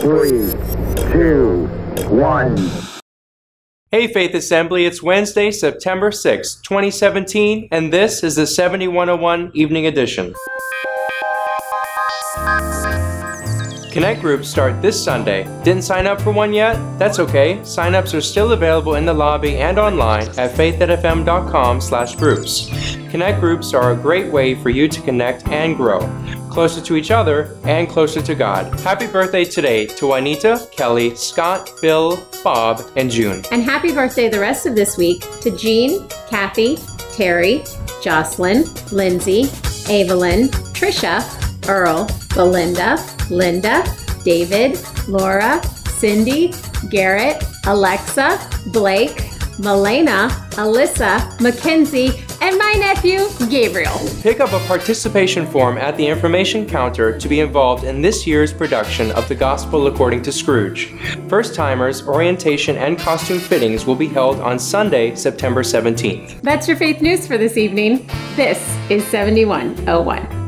Three, two, one. Hey, Faith Assembly, it's Wednesday, September 6, 2017, and this is the 7101 Evening Edition. Connect groups start this Sunday. Didn't sign up for one yet? That's okay. Sign-ups are still available in the lobby and online at faith.fm.com/groups. Connect groups are a great way for you to connect and grow, closer to each other and closer to God. Happy birthday today to Juanita, Kelly, Scott, Bill, Bob, and June. And happy birthday the rest of this week to Jean, Kathy, Terry, Jocelyn, Lindsay, Evelyn, Trisha, Earl, Belinda, Linda, David, Laura, Cindy, Garrett, Alexa, Blake, Melena, Alyssa, Mackenzie, and my nephew, Gabriel. Pick up a participation form at the information counter to be involved in this year's production of The Gospel According to Scrooge. First timers, orientation, and costume fittings will be held on Sunday, September 17th. That's your faith news for this evening. This is 7101.